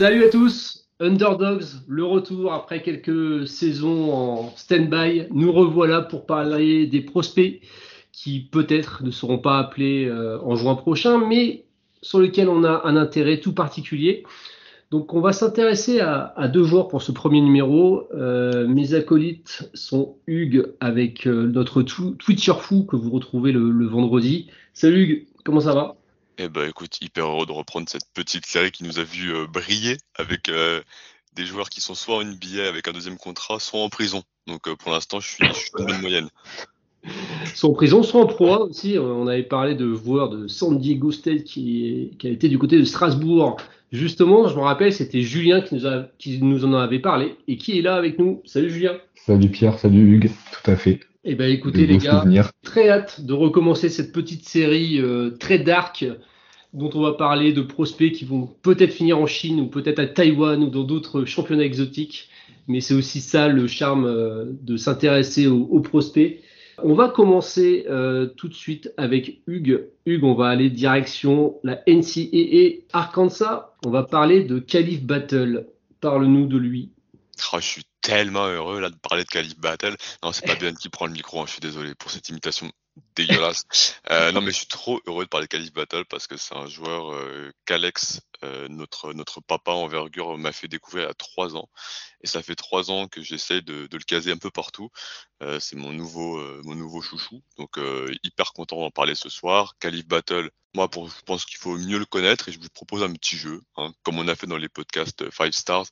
Salut à tous, Underdogs, le retour après quelques saisons en stand-by. Nous revoilà pour parler des prospects qui peut-être ne seront pas appelés euh, en juin prochain, mais sur lesquels on a un intérêt tout particulier. Donc on va s'intéresser à, deux joueurs pour ce premier numéro. Euh, mes acolytes sont Hugues avec euh, notre Twitcher fou que vous retrouvez le, vendredi. Salut Hugues, comment ça va? Eh ben écoute, hyper heureux de reprendre cette petite série qui nous a vu euh, briller avec des joueurs qui sont soit en NBA avec un deuxième contrat, soit en prison. Donc pour l'instant, je suis, je de moyenne. Soit en prison, soit en proie aussi. On avait parlé de joueurs de San Diego State qui, qui a été du côté de Strasbourg. Justement, je me rappelle, c'était Julien qui nous, a, qui nous en avait parlé et qui est là avec nous. Salut Julien. Salut Pierre, salut Hugues, tout à fait. Eh ben écoutez les gars, très hâte de recommencer cette petite série très dark dont on va parler de prospects qui vont peut-être finir en Chine ou peut-être à Taïwan ou dans d'autres championnats exotiques. Mais c'est aussi ça le charme euh, de s'intéresser aux, prospects. On va commencer euh, tout de suite avec Hugues. Hugues, on va aller direction la NCAA Arkansas. On va parler de Calif Battle. Parle-nous de lui. Oh, je suis tellement heureux de parler de Calif Battle. Non, c'est pas Ben qui prend le micro, hein, je suis désolé pour cette imitation dégueulasse. Euh, non, mais je suis trop heureux de parler de Calif Battle parce que c'est un joueur euh, qu'Alex, euh, notre, notre papa envergure, m'a fait découvrir a trois ans. Et ça fait trois ans que j'essaie de, de, le caser un peu partout. c'est mon nouveau, mon nouveau chouchou. Donc, hyper content d'en parler ce soir. Calif Battle, moi, pour, je pense qu'il faut mieux le connaître et je vous propose un petit jeu, hein, comme on a fait dans les podcasts 5 Stars.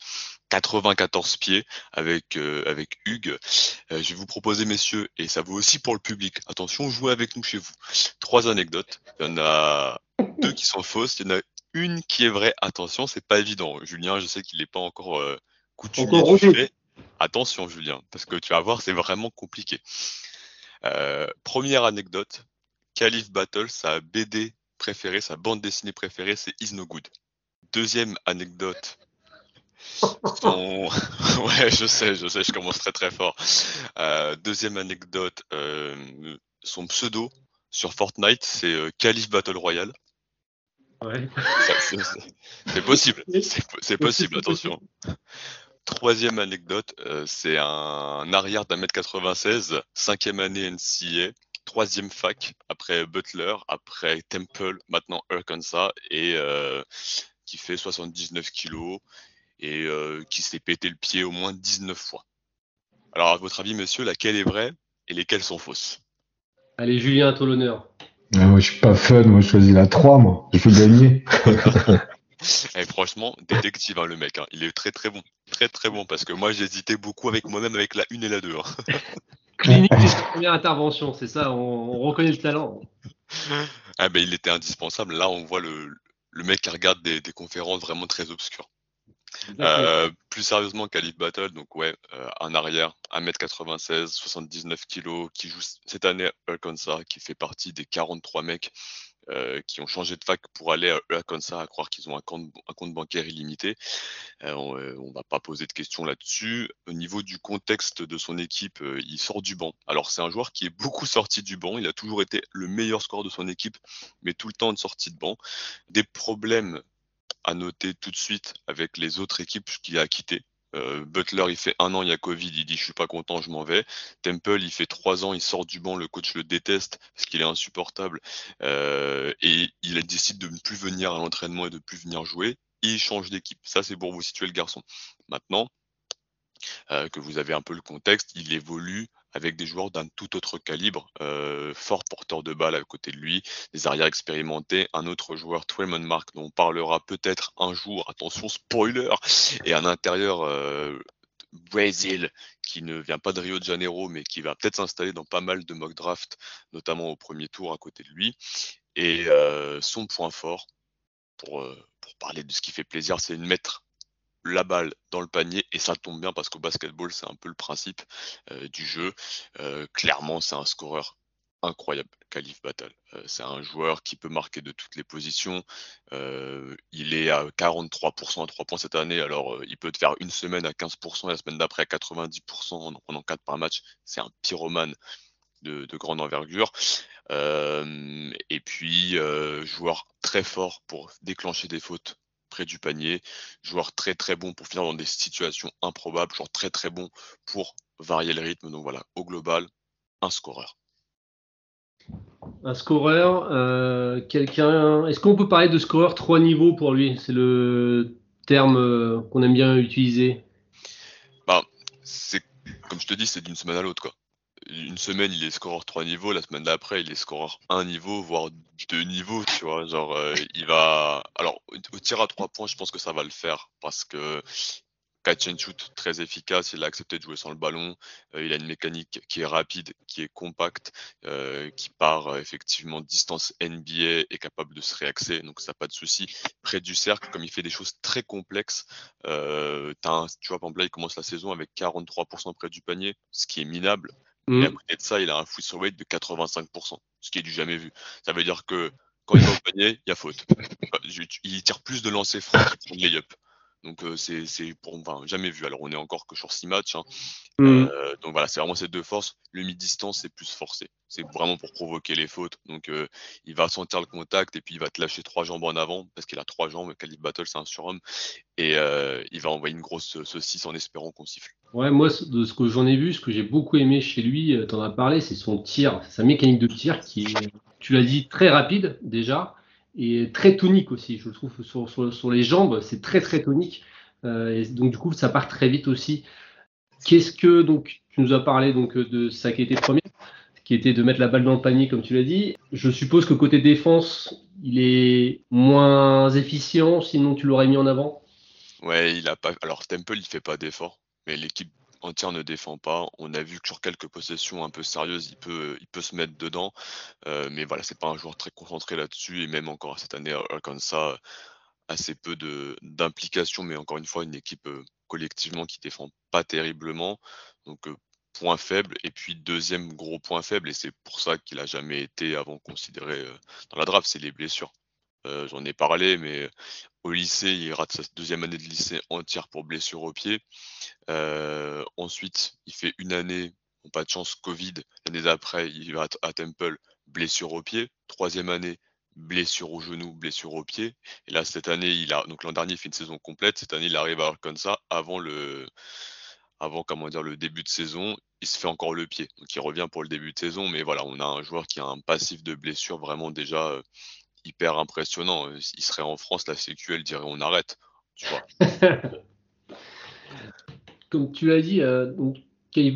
94 pieds avec, avec Hugues. je vais vous proposer, messieurs, et ça vaut aussi pour le public. Attention, jouez avec nous chez vous. Trois anecdotes. Il y en a deux qui sont fausses. Il y en a une qui est vraie. Attention, c'est pas évident. Julien, je sais qu'il n'est pas encore euh, coutumier du fait. Attention, Julien, parce que tu vas voir, c'est vraiment compliqué. Euh, première anecdote. Calif Battle, sa BD préférée, sa bande dessinée préférée, c'est Is No Good. Deuxième anecdote. ouais, je sais, je sais, je commence très très fort. Euh, deuxième anecdote, son pseudo sur Fortnite, c'est euh, Calif Battle Royale. Ouais. C'est possible, c'est possible, attention. Troisième anecdote, euh, c'est un arrière d'un mètre 96, cinquième année NCA, troisième fac après Butler, après Temple, maintenant Arkansas, et euh, qui fait 79 kilos et qui s'est pété le pied au moins 19 fois. Alors, à votre avis, monsieur, laquelle est vraie et lesquelles sont fausses? Allez, Julien, à toi l'honneur. Ah, moi, je suis pas fun, moi, je choisis la 3, moi. Je veux gagner. Et eh, franchement, détective, hein, le mec. Hein. Il est très très bon. Très très bon. Parce que moi, j'hésitais beaucoup avec moi-même avec la 1 et la 2. Hein. Clinique, c'est première intervention, c'est ça, on, reconnaît le talent. Ah ben, il était indispensable. Là, on voit le, le mec qui regarde des, des conférences vraiment très obscures. Euh, plus sérieusement, Calif Battle, donc ouais, euh, un arrière, 1m96, 79 kg, qui joue cette année à Arkansas, qui fait partie des 43 mecs euh, qui ont changé de fac pour aller à Arkansas, à croire qu'ils ont un compte, un compte, bancaire illimité. on, ne va pas poser de questions là-dessus. Au niveau du contexte de son équipe, il sort du banc. Alors c'est un joueur qui est beaucoup sorti du banc. Il a toujours été le meilleur score de son équipe, mais tout le temps de sortie de banc. Des problèmes à noter tout de suite avec les autres équipes qu'il a quittées. Euh, Butler, il fait un an, il y a Covid, il dit je suis pas content, je m'en vais. Temple, il fait trois ans, il sort du banc, le coach le déteste parce qu'il est insupportable euh, et il décide de ne plus venir à l'entraînement et de ne plus venir jouer. il change d'équipe. Ça, c'est pour vous situer le garçon. Maintenant euh, que vous avez un peu le contexte, il évolue avec des joueurs d'un tout autre calibre, euh, fort porteur de balle à côté de lui, des arrières expérimentés, un autre joueur, Twelman Mark, dont on parlera peut-être un jour, attention spoiler, et un intérieur euh, Brésil qui ne vient pas de Rio de Janeiro, mais qui va peut-être s'installer dans pas mal de mock draft, notamment au premier tour à côté de lui. Et euh, son point fort, pour, pour parler de ce qui fait plaisir, c'est une mettre la balle dans le panier et ça tombe bien parce qu'au basketball c'est un peu le principe euh, du jeu. Euh, clairement c'est un scoreur incroyable, Calif Battle. Euh, c'est un joueur qui peut marquer de toutes les positions. Il est à 43% à 3 points cette année, alors il peut te faire une semaine à 15% et la semaine d'après à 90% en prenant 4 par match. C'est un pyromane de grande envergure. et puis, joueur très fort pour déclencher des fautes près du panier, joueur très très bon pour finir dans des situations improbables, joueur très très bon pour varier le rythme. Donc voilà, au global, un scoreur. Un scoreur, euh, quelqu'un. Est-ce qu'on peut parler de scoreur trois niveaux pour lui? C'est le terme euh, qu'on aime bien utiliser. Bah, c'est comme je te dis, c'est d'une semaine à l'autre quoi. Une semaine, il est scoreur trois niveaux, la semaine d'après, il est scoreur un niveau, voire deux niveaux, tu vois. Genre, euh, il va. Alors, au tir à trois points, je pense que ça va le faire parce que catch and shoot très efficace. Il a accepté de jouer sans le ballon. Euh, il a une mécanique qui est rapide, qui est compacte, euh, qui part euh, effectivement distance NBA et capable de se réaxer. Donc ça pas de souci. Près du cercle, comme il fait des choses très complexes, as tu vois, par il commence la saison avec 43% près du panier, ce qui est minable. Et à mmh. côté de ça, il a un free rate de 85%, ce qui est du jamais vu. Ça veut dire que quand il va au panier, il y a faute. Il tire plus de lancers francs qu'il de lay-up. Donc c'est pour enfin, jamais vu. Alors on est encore que sur 6 matchs. Hein. Mmh. Euh, donc voilà, c'est vraiment ces deux forces. Le mi-distance, c'est plus forcé. C'est vraiment pour provoquer les fautes. Donc il va sentir le contact et puis il va te lâcher trois jambes en avant parce qu'il a trois jambes. Calib Battle, c'est un surhomme. Et il va envoyer une grosse saucisse en espérant qu'on siffle. Ouais, moi, de ce que j'en ai vu, ce que j'ai beaucoup aimé chez lui, tu en as parlé, c'est son tir, sa mécanique de tir qui est, tu l'as dit, très rapide déjà et très tonique aussi. Je trouve sur, sur, les jambes, c'est très très tonique. Euh, et donc du coup, ça part très vite aussi. Qu'est-ce que donc tu nous as parlé donc de sa était première, qui était de mettre la balle dans le panier comme tu l'as dit. Je suppose que côté défense, il est moins efficient, sinon tu l'aurais mis en avant? Ouais, il a pas. Alors Temple, il fait pas d'effort, mais l'équipe entière ne défend pas. On a vu que sur quelques possessions un peu sérieuses, il peut, il peut se mettre dedans. Euh, mais voilà, c'est pas un joueur très concentré là-dessus. Et même encore cette année, comme ça, assez peu d'implication. Mais encore une fois, une équipe euh, collectivement qui défend pas terriblement. Donc, euh, point faible. Et puis, deuxième gros point faible, et c'est pour ça qu'il a jamais été avant considéré dans la draft, c'est les blessures. J'en ai parlé, mais lycée, il rate sa deuxième année de lycée entière pour blessure au pied. Euh, ensuite, il fait une année, pas de chance, Covid. L'année d'après, il va à Temple, blessure au pied. Troisième année, blessure au genou, blessure au pied. Et là, cette année, il a donc l'an dernier, il fait une saison complète. Cette année, il arrive à Arkansas avant le avant comment dire le début de saison, il se fait encore le pied. Donc il revient pour le début de saison, mais voilà, on a un joueur qui a un passif de blessure vraiment déjà euh, hyper impressionnant. Euh, il serait en France, la CQL dirait on arrête. Tu vois. Comme tu l'as dit, euh, tu,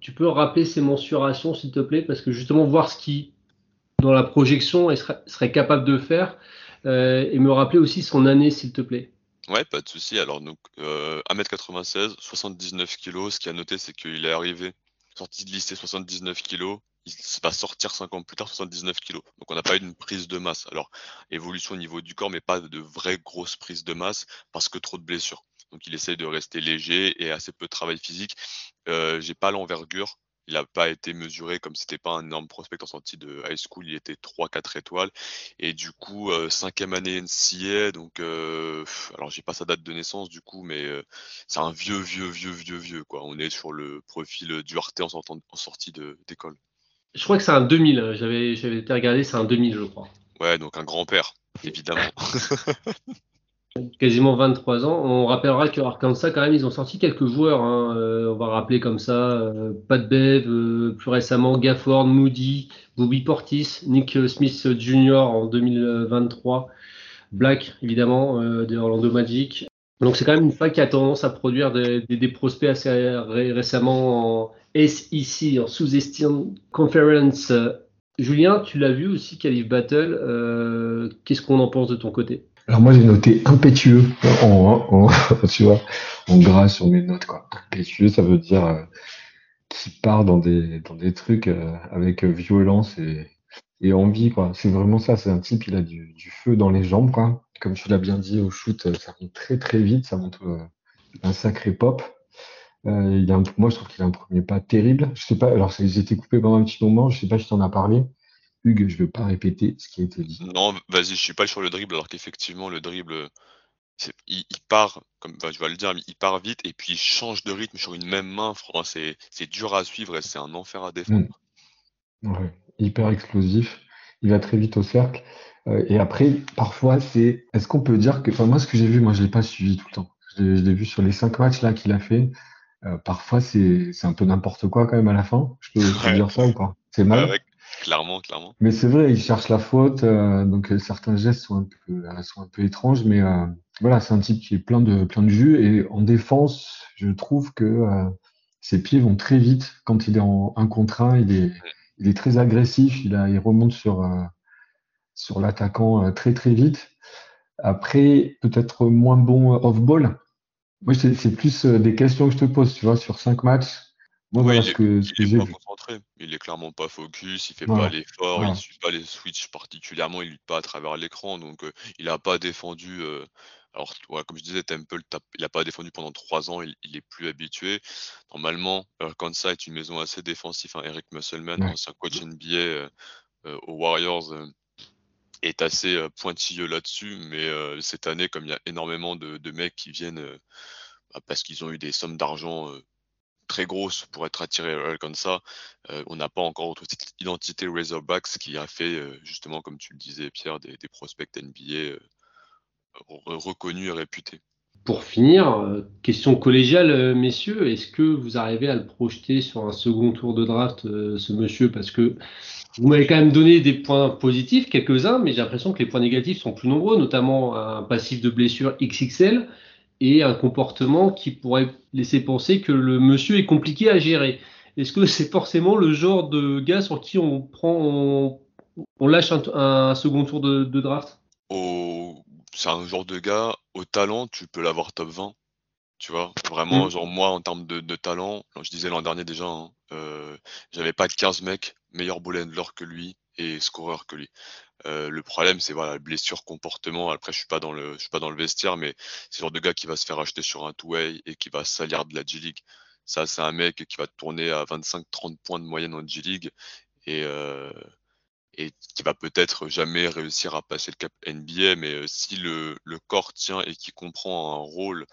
tu, peux rappeler ses mensurations, s'il te plaît, parce que justement, voir ce qui, dans la projection, serait, serait capable de faire, euh, et me rappeler aussi son année, s'il te plaît. Ouais, pas de souci. Alors, donc, 1m96, 79 kg. Ce qui a noté, c'est qu'il est arrivé, sorti de lycée 79 kg il va sortir 5 ans plus tard 79 kilos. Donc on n'a pas eu une prise de masse. Alors évolution au niveau du corps, mais pas de vraie grosse prise de masse parce que trop de blessures. Donc il essaye de rester léger et assez peu de travail physique. Euh, J'ai pas l'envergure. Il n'a pas été mesuré comme c'était pas un énorme prospect en sortie de high school. Il était 3-4 étoiles. Et du coup, euh, cinquième année NCA. Donc, euh, alors j'ai pas sa date de naissance du coup, mais euh, c'est un vieux, vieux, vieux, vieux, vieux. Quoi. On est sur le profil du Arte en, en sortie d'école. Je crois que c'est un 2000. J'avais, j'avais été regardé, c'est un 2000, je crois. Ouais, donc un grand-père, évidemment. Quasiment 23 ans. On rappellera que Arkansas, quand même, ils ont sorti quelques joueurs. Hein. Euh, on va rappeler comme ça euh, Pat Bev, euh, plus récemment Gafford, Moody, Bobby Portis, Nick Smith Jr. en 2023, Black, évidemment, de Orlando Magic. Donc c'est quand même une fac qui a tendance à produire des, des prospects assez récemment en SEC, en sous-Eastern Conference. Julien, tu l'as vu aussi, Calif Battle. Euh, qu'est-ce qu'on en pense de ton côté? Alors moi, j'ai noté impétueux en, tu vois, en gras sur mes notes. Quoi. Impétueux, ça veut dire euh, qui part dans des, dans des trucs euh, avec violence et, et envie. C'est vraiment ça. C'est un type, il a du, du, feu dans les jambes. Quoi. Comme tu l'as bien dit, au shoot, ça monte très très vite. Ça monte un sacré pop. Euh, il a moi, je trouve qu'il a un premier pas terrible. Je sais pas, alors j'ai été coupé pendant un petit moment, je sais pas si tu en as parlé. Hugues, je ne veux pas répéter ce qui a été dit. Non, vas-y, je suis pas sur le dribble, alors qu'effectivement, le dribble, il, part, comme je vais le dire, il part vite et puis il change de rythme sur une même main. C'est dur à suivre et c'est un enfer à défendre. Mm. hyper explosif. Il va très vite au cercle. Euh, et après, parfois, c'est. Est-ce qu'on peut dire que. Enfin, moi, ce que j'ai vu, moi, je l'ai pas suivi tout le temps. Je l'ai vu sur les cinq matchs là qu'il a fait. Euh, parfois, c'est un peu n'importe quoi quand même à la fin. Je peux, dire ça ou pas? C'est mal? clairement, clairement. Mais c'est vrai, il cherche la faute. Euh, donc certains gestes sont un peu, sont un peu étranges, mais voilà, c'est un type qui est plein de, plein de jus. Et en défense, je trouve que ses pieds vont très vite quand il est en un contre un. Il est, il est très agressif. Il, a, il remonte sur sur l'attaquant euh, très très vite. Après, peut-être moins bon euh, off-ball. Moi, c'est plus euh, des questions que je te pose, tu vois, sur cinq matchs. Moi, il, que, est, pas concentré. Il est clairement pas focus, il fait pas l'effort, il suit pas les switches particulièrement, il lutte pas à travers l'écran, donc il a pas défendu. alors, comme je disais, Temple, il a pas défendu pendant trois ans, il, est plus habitué. Normalement, Kansas est une maison assez défensive. Hein. Eric Musselman, ancien coach NBA aux Warriors, est assez pointilleux là-dessus, mais cette année, comme il y a énormément de, mecs qui viennent bah, parce qu'ils ont eu des sommes d'argent très grosses pour être attirés comme ça, on n'a pas encore retrouvé cette identité Razorbacks qui a fait justement, comme tu le disais Pierre, des, des prospects NBA reconnus et réputés. Pour finir, question collégiale, messieurs, est-ce que vous arrivez à le projeter sur un second tour de draft, ce monsieur? Parce que vous m'avez quand même donné des points positifs, quelques-uns, mais j'ai l'impression que les points négatifs sont plus nombreux, notamment un passif de blessure XXL et un comportement qui pourrait laisser penser que le monsieur est compliqué à gérer. Est-ce que c'est forcément le genre de gars sur qui on prend, on, lâche un, second tour de, draft? C'est un genre de gars, au talent, tu peux l'avoir top 20. Tu vois, vraiment, mm. genre moi, en termes de, talent, je disais l'an dernier déjà, hein, euh, j'avais pas de 15 mecs meilleur ball handler que lui et scoreur que lui. Euh, le problème, c'est voilà, blessure, comportement. Après, je suis pas dans le, je suis pas dans le vestiaire, mais c'est le genre de gars qui va se faire acheter sur un two-way et qui va salir de la G-League. Ça, c'est un mec qui va tourner à 25-30 points de moyenne en G-League et, euh, et qui va peut-être jamais réussir à passer le cap NBA. Mais euh, si le, le corps tient et qui comprend un rôle,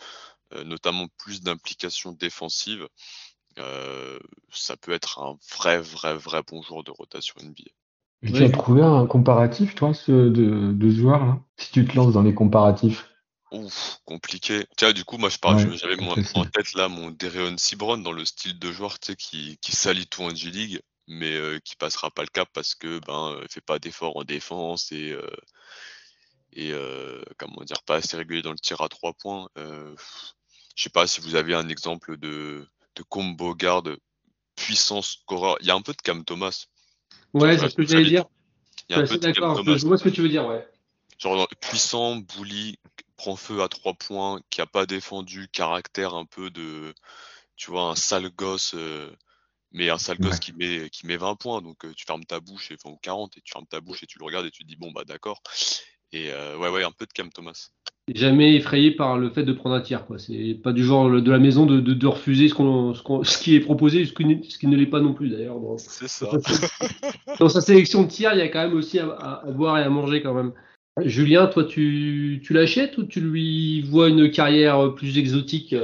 notamment plus d'implication défensive, euh, ça peut être un vrai, vrai, vrai bon joueur de rotation NBA. tu as trouvé un comparatif, toi, ce, de, de ce joueur-là Si tu te lances dans les comparatifs Ouf, compliqué. Tiens, du coup, moi, je parle, j'avais en tête là mon Dereon Cibron dans le style de joueur, tu sais, qui, qui salit tout en G-League, mais euh, qui passera pas le cap parce que ben, fait pas d'efforts en défense et euh, et comment dire, pas assez régulier dans le tir à trois points. je sais pas si vous avez un exemple de de combo garde, puissance scoreur. Il y a un peu de Cam Thomas. Ouais, c'est ce que j'allais dire. Il y a un peu d'accord, je vois ce que tu veux dire, ouais. Genre puissant, bully, prend feu à trois points, qui a pas défendu, caractère un peu de, tu vois, un sale gosse, euh, mais un sale gosse qui met qui met 20 points. Donc euh, tu fermes ta bouche et enfin 40 et tu fermes ta bouche et tu le regardes et tu te dis bon bah d'accord. Et euh, ouais ouais un peu de Cam Thomas jamais effrayé par le fait de prendre un tir. Quoi. C'est pas du genre de la maison de, de, refuser ce, qu'on, ce, qui est proposé, ce qui, ce qui ne l'est pas non plus d'ailleurs. C'est ça. Dans sa sélection de tir, il y a quand même aussi à, à, boire et à manger quand même. Julien, toi, tu, tu l'achètes ou tu lui vois une carrière plus exotique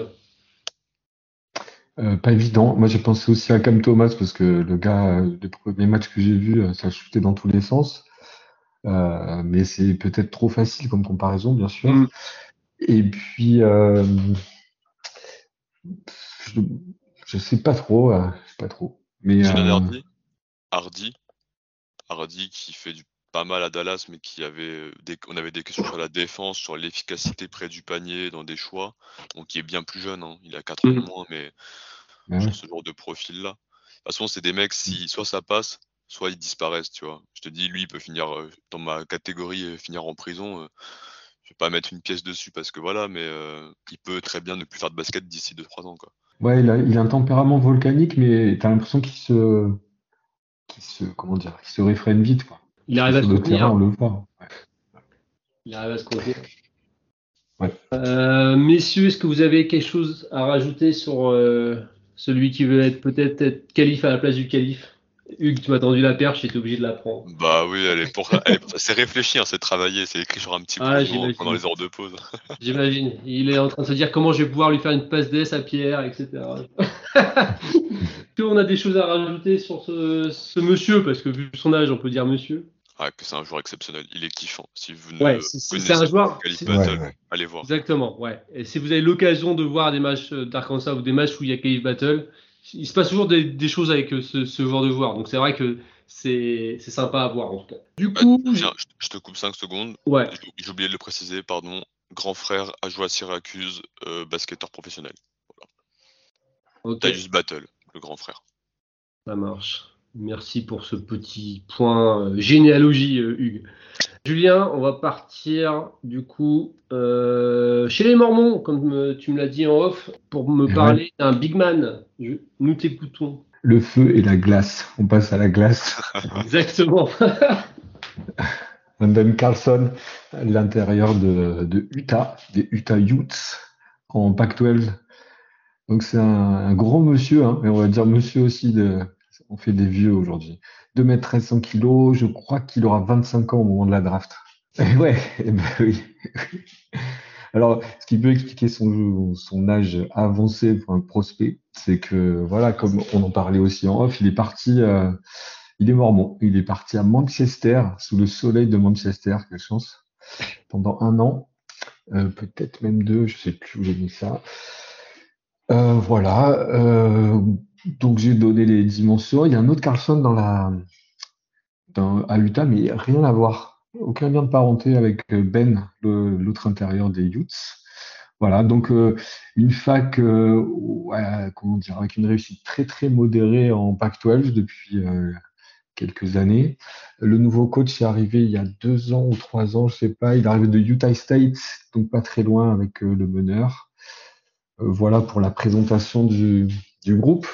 euh, pas évident. Moi, j'ai pensé aussi à Cam Thomas parce que le gars, euh, les premiers matchs que j'ai vus, euh, ça chutait dans tous les sens. Euh, mais c'est peut-être trop facile comme comparaison, bien sûr. Mm. Et puis, euh, je, je, sais pas trop, euh, je sais pas trop. Mais Hardy, Hardy, Hardy qui fait du pas mal à Dallas, mais qui avait des, on avait des questions sur la défense, sur l'efficacité près du panier dans des choix. Donc, qui est bien plus jeune, hein. il a 4 ans de mm. moins, mais sur ce genre de profil-là. De toute façon, c'est des mecs, si soit ça passe, soit ils disparaissent, tu vois. Je te dis, lui, il peut finir euh, dans ma catégorie, euh, finir en prison. Euh, je vais pas mettre une pièce dessus parce que voilà, mais il peut très bien ne plus faire de basket d'ici 2-3 ans, quoi. Ouais, il a, il a, un tempérament volcanique, mais tu as l'impression qu'il se, qu'il se, comment dire, qu'il se réfrène vite, quoi. Il arrive à se contenir. on le voit. Il arrive à se contenir. Euh, messieurs, est-ce que vous avez quelque chose à rajouter sur euh, celui qui veut être peut-être être calife à la place du calife? Hugues, tu m'as tendu la perche, j'étais obligé de la prendre. Bah oui, elle est pour, c'est réfléchi, hein, c'est travaillé, c'est écrit sur un petit ah, pendant les heures de pause. j'imagine. Il est en train de se dire comment je vais pouvoir lui faire une passe d'ess à Pierre, etc. on a des choses à rajouter sur ce, monsieur, parce que vu son âge, on peut dire monsieur. Ah, que c'est un joueur exceptionnel. Il est kiffant. Si vous ne ouais, c'est un joueur. Battle, allez voir. Exactement, ouais. Et si vous avez l'occasion de voir des matchs d'Arkansas ou des matchs où il y a Calif Battle, il se passe toujours des, choses avec euh, ce, ce, joueur de joueur. Donc c'est vrai que c'est sympa à voir en tout cas. Du coup, je, te coupe 5 secondes. Ouais. J'ai oublié de le préciser, pardon. Grand frère a joué à Syracuse, euh, basketteur professionnel. Voilà. Battle, le grand frère. Ça marche. Merci pour ce petit point euh, généalogie, Hugues. Julien, on va partir du coup euh, chez les Mormons, comme tu me l'as dit en off, pour me parler d'un big man. nous t'écoutons. Le feu et la glace. On passe à la glace. Exactement. Landon Carlson, l'intérieur de, Utah, des Utah Utes en Pac-12. Donc c'est un, grand monsieur, hein, mais on va dire monsieur aussi de. On fait des vieux aujourd'hui. 2 mètres 1300 kilos. Je crois qu'il aura 25 ans au moment de la draft. ouais, eh ben oui. Alors, ce qui peut expliquer son, son âge avancé pour un prospect, c'est que, voilà, comme on en parlait aussi en off, il est parti, euh, il est mormon. Il est parti à Manchester, sous le soleil de Manchester, quelle chance, pendant un an, euh, peut-être même deux, je sais plus où j'ai mis ça. Euh, voilà. Donc j'ai donné les dimensions. Il y a un autre Carlson dans la, dans, à Utah, mais rien à voir. Aucun lien de parenté avec euh, Ben, l'autre intérieur des Utes. Voilà, donc euh, une fac, euh, avec une réussite très très modérée en Pac-12 depuis quelques années. Le nouveau coach est arrivé il y a deux ans ou trois ans, je sais pas. Il est arrivé de Utah State, donc pas très loin avec le meneur. voilà pour la présentation du groupe.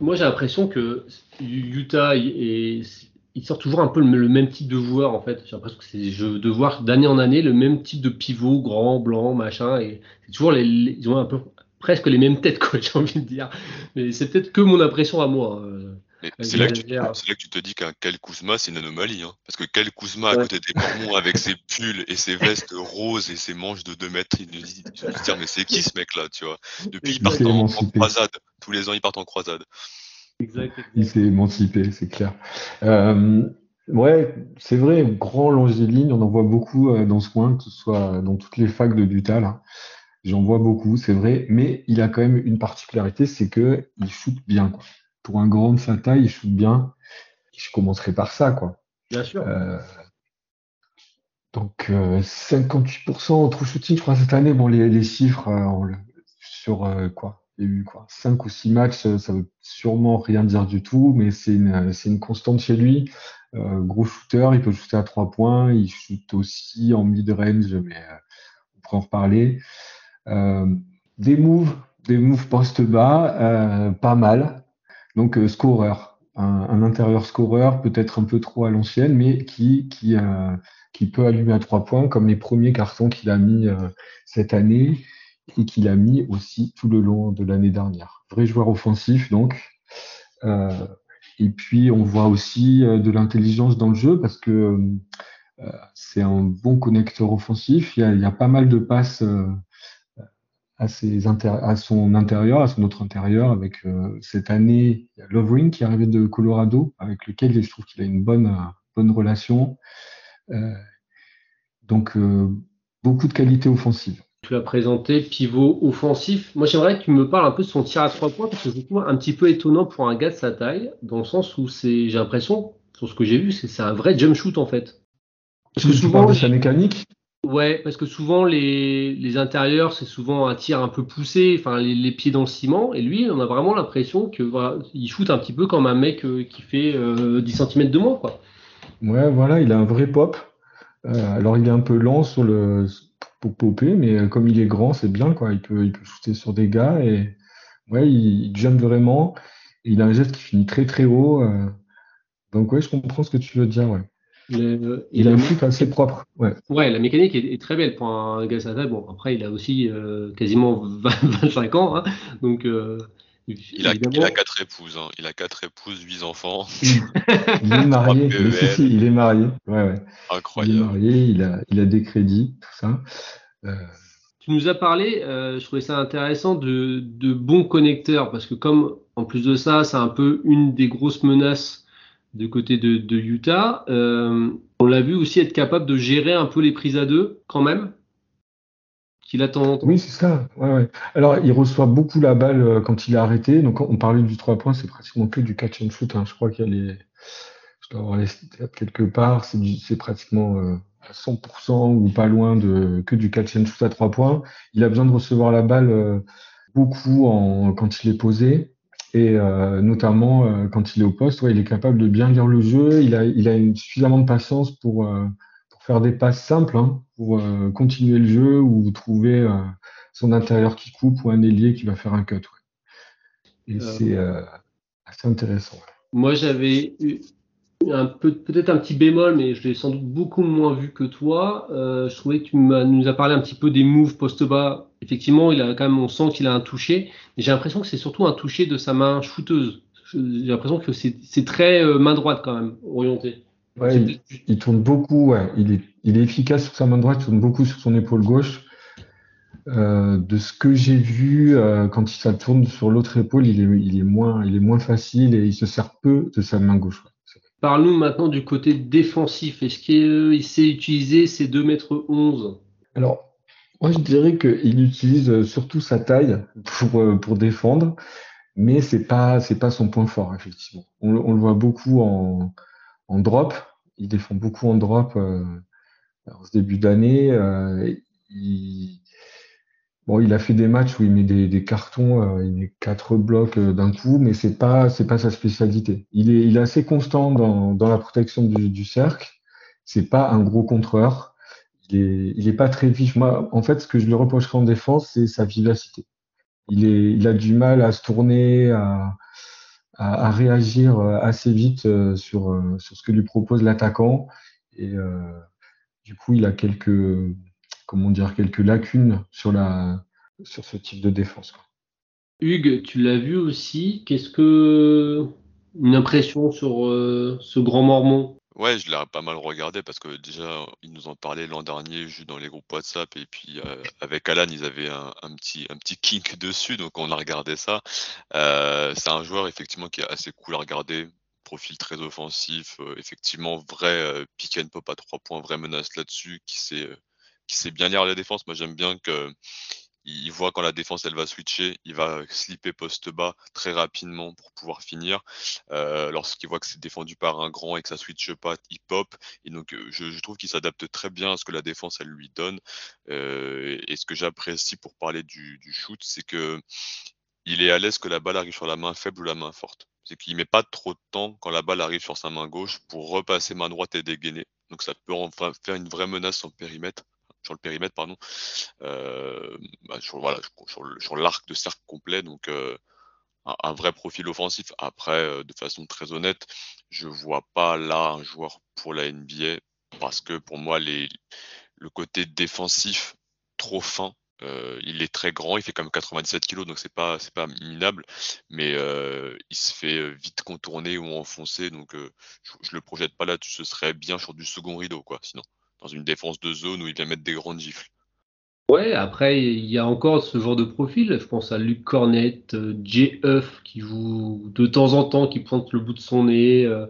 Moi, j'ai l'impression que Utah il sort toujours un peu le, même type de joueur en fait. J'ai l'impression que c'est de voir d'année en année le même type de pivot, grand, blanc, machin, et c'est toujours les, ils ont un peu presque les mêmes têtes quoi, j'ai envie de dire. Mais c'est peut-être que mon impression à moi. Hein. C'est là, que tu te dis qu'un Kel Kuzma, c'est une anomalie. Hein. Parce que Kel Kuzma, à côté des Mormons, avec ses pulls et ses vestes roses et ses manches de 2 mètres, il se dit, mais c'est qui ce mec-là, tu vois? Depuis, il part en, croisade. Tous les ans, il part en croisade. Il s'est émancipé, c'est clair. Euh, ouais, c'est vrai, grand longiligne, on en voit beaucoup euh, dans ce coin, que ce soit dans toutes les facs de Dutal. J'en vois beaucoup, c'est vrai, mais il a quand même une particularité, c'est que il shoot bien. Quoi pour un grand de sa taille, il shoot bien. Je commencerai par ça, quoi. Bien sûr. Euh, donc 58% en true shooting, je crois, cette année. Bon, les, chiffres euh, sur euh, quoi Il y a eu quoi 5 ou 6 matchs, ça veut sûrement rien dire du tout, mais c'est une, une, constante chez lui. gros shooter, il peut shooter à 3 points, il shoot aussi en mid-range, mais on pourra en reparler. des moves, des moves post bas, pas mal. Donc, euh, scoreur, un, intérieur scoreur, peut-être un peu trop à l'ancienne, mais qui, qui, euh, qui peut allumer à trois points, comme les premiers cartons qu'il a mis euh, cette année et qu'il a mis aussi tout le long de l'année dernière. Vrai joueur offensif, donc. et puis, on voit aussi de l'intelligence dans le jeu parce que c'est un bon connecteur offensif. Il y a pas mal de passes à, ses à son intérieur, à son autre intérieur, avec euh, cette année, il y a Lovering qui est arrivé de Colorado, avec lequel je trouve qu'il a une bonne, euh, bonne relation. Euh, donc, beaucoup de qualité offensive. Tu as présenté pivot offensif. Moi, j'aimerais que tu me parles un peu de son tir à trois points, parce que je trouve un petit peu étonnant pour un gars de sa taille, dans le sens où j'ai l'impression, sur ce que j'ai vu, c'est un vrai jump shoot en fait. Parce que souvent, sa mécanique Ouais, parce que souvent les, intérieurs, c'est souvent un tir un peu poussé, enfin les, pieds dans le ciment, et lui, on a vraiment l'impression que voilà, il shoot un petit peu comme un mec euh, qui fait 10 euh, cm de moins, quoi. Ouais, voilà, il a un vrai pop. Euh, alors il est un peu lent sur le pour popper, mais comme il est grand, c'est bien, quoi. Il peut, il peut shooter sur des gars et ouais, il, il jump vraiment. il a un geste qui finit très très haut. donc ouais, je comprends ce que tu veux dire, ouais. Il a un foot assez propre. Ouais. ouais, la mécanique est, très belle pour un gars Bon, après, il a aussi quasiment 25 ans. Hein, donc, il a, il a, quatre épouses, hein. il a quatre épouses, huit enfants. il est marié, il est marié. Ouais, ouais. Incroyable. Il est marié, il a, il a des crédits, tout ça. Euh... Tu nous as parlé, euh, je trouvais ça intéressant, de, de, bons connecteurs, parce que comme en plus de ça, c'est un peu une des grosses menaces du côté de, Utah, euh, on l'a vu aussi être capable de gérer un peu les prises à deux, quand même qu'il attend. Oui, c'est ça. Alors, il reçoit beaucoup la balle euh, quand il est arrêté. Donc, on parlait du 3 points, c'est pratiquement que du catch and shoot. Hein. Je crois qu'il y a les. Je dois avoir les stats quelque part. C'est pratiquement euh, à 100% ou pas loin de que du catch and shoot à 3 points. Il a besoin de recevoir la balle beaucoup quand il est posé. Et notamment quand il est au poste, ouais, il est capable de bien lire le jeu. Il a, il a une, suffisamment de patience pour faire des passes simples hein, pour euh, continuer le jeu ou trouver euh, son intérieur qui coupe ou un ailier qui va faire un cut. Et euh, c'est assez intéressant. Moi, j'avais un peu, peut-être un petit bémol, mais je l'ai sans doute beaucoup moins vu que toi. je trouvais que tu nous as parlé un petit peu des moves post bas. Effectivement, il a quand même, on sent qu'il a un toucher. Mais j'ai l'impression que c'est surtout un toucher de sa main shooteuse. J'ai l'impression que c'est très main droite quand même, orienté. Ouais, il, tourne beaucoup, ouais. il, est, il est efficace sur sa main droite, il tourne beaucoup sur son épaule gauche. Euh, de ce que j'ai vu, euh, quand il ça tourne sur l'autre épaule, il est, il, est moins, il est moins facile et il se sert peu de sa main gauche. Parle-nous maintenant du côté défensif. Est-ce qu'il sait utiliser ses 2 mètres 11 Alors, moi je dirais qu'il utilise surtout sa taille pour, euh, pour défendre, mais c'est pas pas son point fort effectivement. On, le voit beaucoup en, drop. Il défend beaucoup en drop euh, en ce début d'année. Euh, bon, il a fait des matchs où il met des, cartons, euh, il met quatre blocs d'un coup, mais c'est pas c'est pas sa spécialité. Il est, il est assez constant dans, dans la protection du, du cercle. C'est pas un gros contreur. Il est, il est pas très vif. Moi, en fait, ce que je lui reprocherais en défense, c'est sa vivacité. Il est, il a du mal à se tourner, à, à, réagir euh, assez vite euh, sur, euh, sur ce que lui propose l'attaquant. Et du coup, il a quelques, comment dire, quelques lacunes sur, la, sur ce type de défense. Hugues, tu l'as vu aussi. Qu'est-ce que une impression sur ce grand Mormon? Ouais, je l'ai pas mal regardé parce que déjà, ils nous en parlaient l'an dernier juste dans les groupes WhatsApp et puis euh, avec Alan, ils avaient un, petit un petit kink dessus, donc on a regardé ça. Euh, c'est un joueur effectivement qui est assez cool à regarder, profil très offensif, euh, effectivement vrai pick and pop à trois points, vraie menace là-dessus, qui sait qui sait bien lire la défense. Moi, j'aime bien que il voit quand la défense elle va switcher, il va slipper poste bas très rapidement pour pouvoir finir. Euh, lorsqu'il voit que c'est défendu par un grand et que ça switche pas, il pop. Et donc euh, je, trouve qu'il s'adapte très bien à ce que la défense elle lui donne. Euh, et ce que j'apprécie pour parler du, shoot, c'est que il est à l'aise que la balle arrive sur la main faible ou la main forte. C'est qu'il met pas trop de temps quand la balle arrive sur sa main gauche pour repasser main droite et dégainer. Donc ça peut enfin faire une vraie menace en périmètre sur le périmètre, pardon, euh, bah, sur, l'arc de cercle complet. Donc, euh, un, vrai profil offensif. Après, euh, de façon très honnête, je vois pas là un joueur pour la NBA parce que pour moi, les, le côté défensif trop fin. il est très grand, il fait quand même 97 kg, donc c'est pas c'est pas minable, mais il se fait vite contourner ou enfoncer, donc je, je, le projette pas là. Ce serait bien sur du second rideau, quoi. Sinon dans une défense de zone où il vient mettre des grandes gifles. Ouais, après, il y a encore ce genre de profil. Je pense à Luc Cornette, euh, J.F. qui joue de temps en temps, qui pointe le bout de son nez. Euh.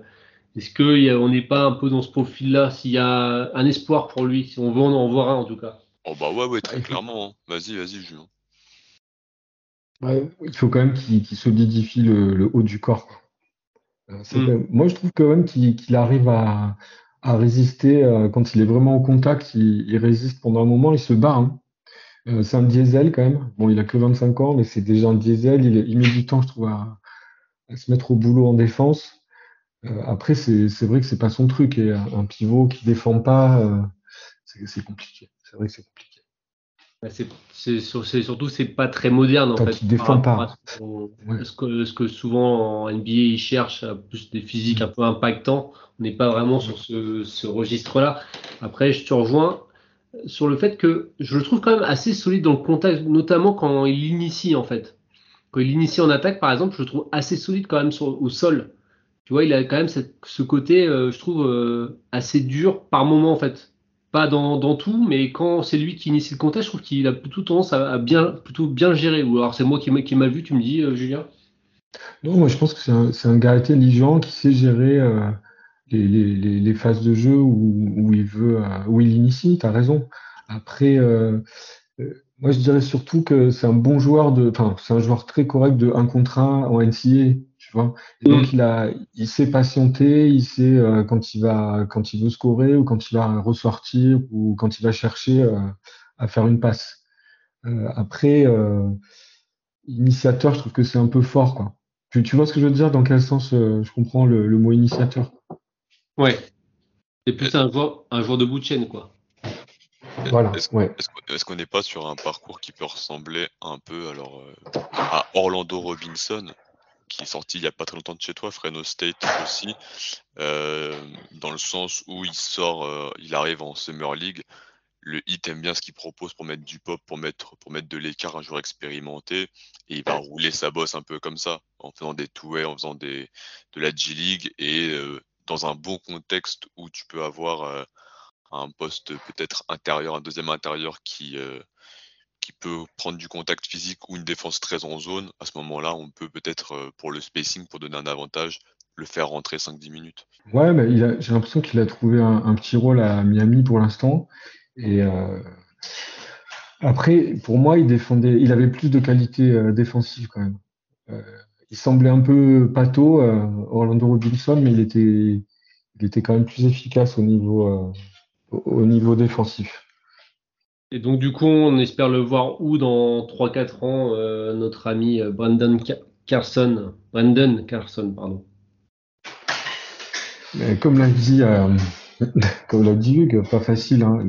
Est-ce qu'on n'est pas un peu dans ce profil-là S'il y a un espoir pour lui, si on veut en voir un en tout cas? Oh bah ouais, ouais très clairement. Hein. Vas-y, vas-y, Julien. il faut quand même qu'il solidifie le, haut du corps. Euh, hmm. Moi, je trouve quand même qu'il arrive à, à résister euh, quand il est vraiment au contact. Il, résiste pendant un moment, il se bat. Hein. Euh, c'est un diesel quand même. Bon, il a que 25 ans, mais c'est déjà un diesel. Il, met du temps, je trouve, à, se mettre au boulot en défense. Euh, après, c'est vrai que c'est pas son truc. Et un pivot qui défend pas, c'est compliqué. C'est vrai que c'est compliqué. C'est surtout c'est pas très moderne en fait. Il défend pas. Ce, que, ce, que, souvent en NBA ils cherchent plus des physiques un peu impactants. On n'est pas vraiment sur ce, ce registre-là. Après, je te rejoins sur le fait que je le trouve quand même assez solide dans le contact, notamment quand il initie en fait. Quand il initie en attaque, par exemple, je le trouve assez solide quand même sur, au sol. Tu vois, il a quand même ce côté, euh, je trouve, euh, assez dur par moment en fait pas dans, tout, mais quand c'est lui qui initie le contexte, je trouve qu'il a plutôt tendance à, bien, plutôt bien gérer. Ou alors c'est moi qui, m'a vu, tu me dis, euh, Julien Non, moi je pense que c'est un, un, gars intelligent qui sait gérer euh, les, phases de jeu où, il veut, euh, où il initie, tu as raison. Après, moi je dirais surtout que c'est un bon joueur de, enfin c'est un joueur très correct de 1 contre 1 en NCA et donc mm. il a, il sait patienter, il sait euh, quand il va, quand il veut scorer ou quand il va ressortir ou quand il va chercher euh, à faire une passe. Euh, après, initiateur, je trouve que c'est un peu fort, quoi. Tu, tu, vois ce que je veux dire? Dans quel sens je comprends le, mot initiateur? Ouais. C'est plus un joueur, un joueur de bout de chaîne, quoi. Voilà. Est-ce qu'on n'est pas sur un parcours qui peut ressembler un peu alors à Orlando Robinson? Qui est sorti il n'y a pas très longtemps de chez toi, Fresno State aussi, euh, dans le sens où il sort, euh, il arrive en Summer League. Le hit aime bien ce qu'il propose pour mettre du pop, pour mettre, pour mettre de l'écart un joueur expérimenté, et il va rouler sa bosse un peu comme ça, en faisant des two-way, en faisant des, de la G-League, et euh, dans un bon contexte où tu peux avoir un poste peut-être intérieur, un deuxième intérieur qui, qui peut prendre du contact physique ou une défense très en zone, à ce moment-là, on peut peut-être, euh, pour le spacing, pour donner un avantage, le faire rentrer 5-10 minutes. Ouais, mais j'ai l'impression qu'il a trouvé un, petit rôle à Miami pour l'instant. Et euh, après, pour moi, il défendait, il avait plus de qualité euh, défensive quand même. il semblait un peu pato, Orlando Robinson, mais il était, il était quand même plus efficace au niveau, au niveau défensif. Et donc, du coup, on espère le voir où dans 3-4 ans, euh, notre ami euh, Brandon Carson. Brandon Carson, pardon. comme l'a dit, euh, dit Hugues, pas facile. Hein,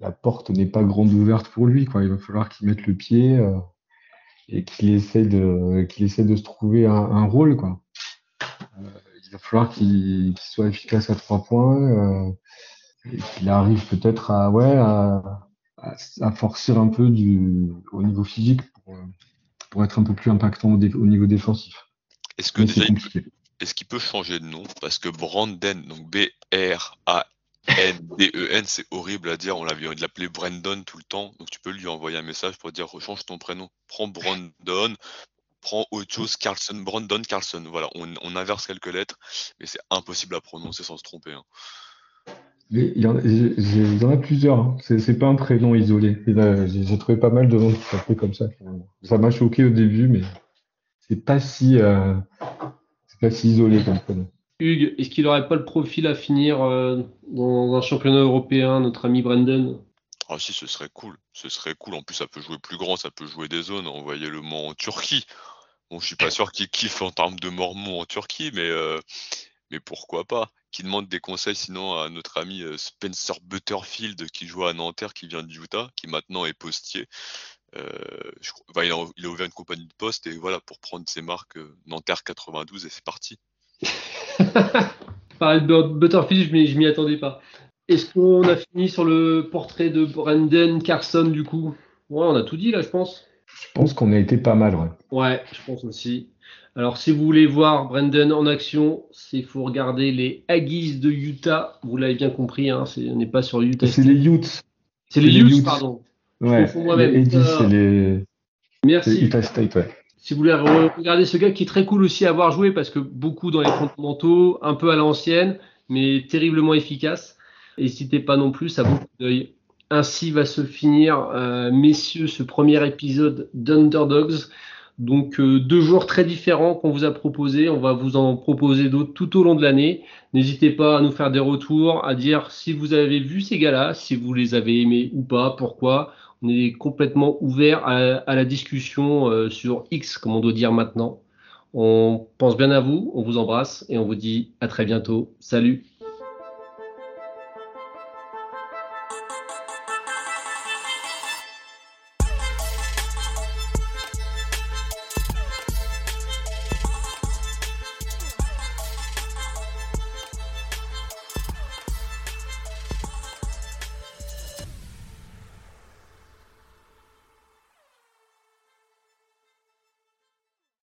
la, porte n'est pas grande ouverte pour lui. Il va falloir qu'il mette le pied et qu'il essaie de, essaie de se trouver un, rôle. Il va falloir qu'il soit efficace à trois points qu'il arrive peut-être à, ouais, à, à, forcer un peu du, au niveau physique pour, pour être un peu plus impactant au, au niveau défensif. Est-ce que déjà, est-ce qu'il peut changer de nom? Parce que Brandon, donc B-R-A-N-D-E-N, c'est horrible à dire. On l'avait l'appelait Brandon tout le temps. Donc tu peux lui envoyer un message pour dire rechange ton prénom. Prends Brandon, prends autre chose, Carlson, Brandon Carlson. Voilà, on, on inverse quelques lettres, mais c'est impossible à prononcer sans se tromper. Hein. Il y, en, a plusieurs. Hein. C'est pas un prénom isolé. J'ai trouvé pas mal de noms qui s'appelaient comme ça. Ça m'a choqué au début, mais c'est pas si euh, c'est pas si isolé comme prénom. Hugues, est-ce qu'il n'aurait pas le profil à finir euh, dans un championnat européen, notre ami Brandon? Ah si, ce serait cool. Ce serait cool. En plus, ça peut jouer plus grand, ça peut jouer des zones. Envoyer le mont en Turquie. Bon, je suis pas sûr qu'il kiffe en termes de mormons en Turquie, mais euh, mais pourquoi pas? Qui demande des conseils sinon à notre ami euh, Spencer Butterfield qui joue à Nanterre, qui vient de Utah, qui maintenant est postier. Euh, il, a, ouvert une compagnie de poste et voilà pour prendre ses marques euh, Nanterre 92 et c'est parti. Pareil, Butterfield, je m'y attendais pas. Est-ce qu'on a fini sur le portrait de Brandon Carson du coup? Ouais, on a tout dit là, je pense. Je pense qu'on a été pas mal, ouais. Ouais, je pense aussi. Alors, si vous voulez voir Brandon en action, il faut regarder les Aggies de Utah. Vous l'avez bien compris, hein, on n'est pas sur Utah. C'est les Utes. C'est les, Utes, pardon. Ouais, les les. Merci. Utah State, ouais. Si vous voulez regarder ce gars qui est très cool aussi à avoir joué parce que beaucoup dans les fondamentaux, un peu à l'ancienne, mais terriblement efficace. N'hésitez pas non plus, ça vaut d'œil. Ainsi va se finir, euh, messieurs, ce premier épisode d'Underdogs. Donc euh, deux joueurs très différents qu'on vous a proposés. On va vous en proposer d'autres tout au long de l'année. N'hésitez pas à nous faire des retours, à dire si vous avez vu ces gars-là, si vous les avez aimés ou pas, pourquoi. On est complètement ouvert à, la discussion euh, sur X, comme on doit dire maintenant. On pense bien à vous, on vous embrasse et on vous dit à très bientôt. Salut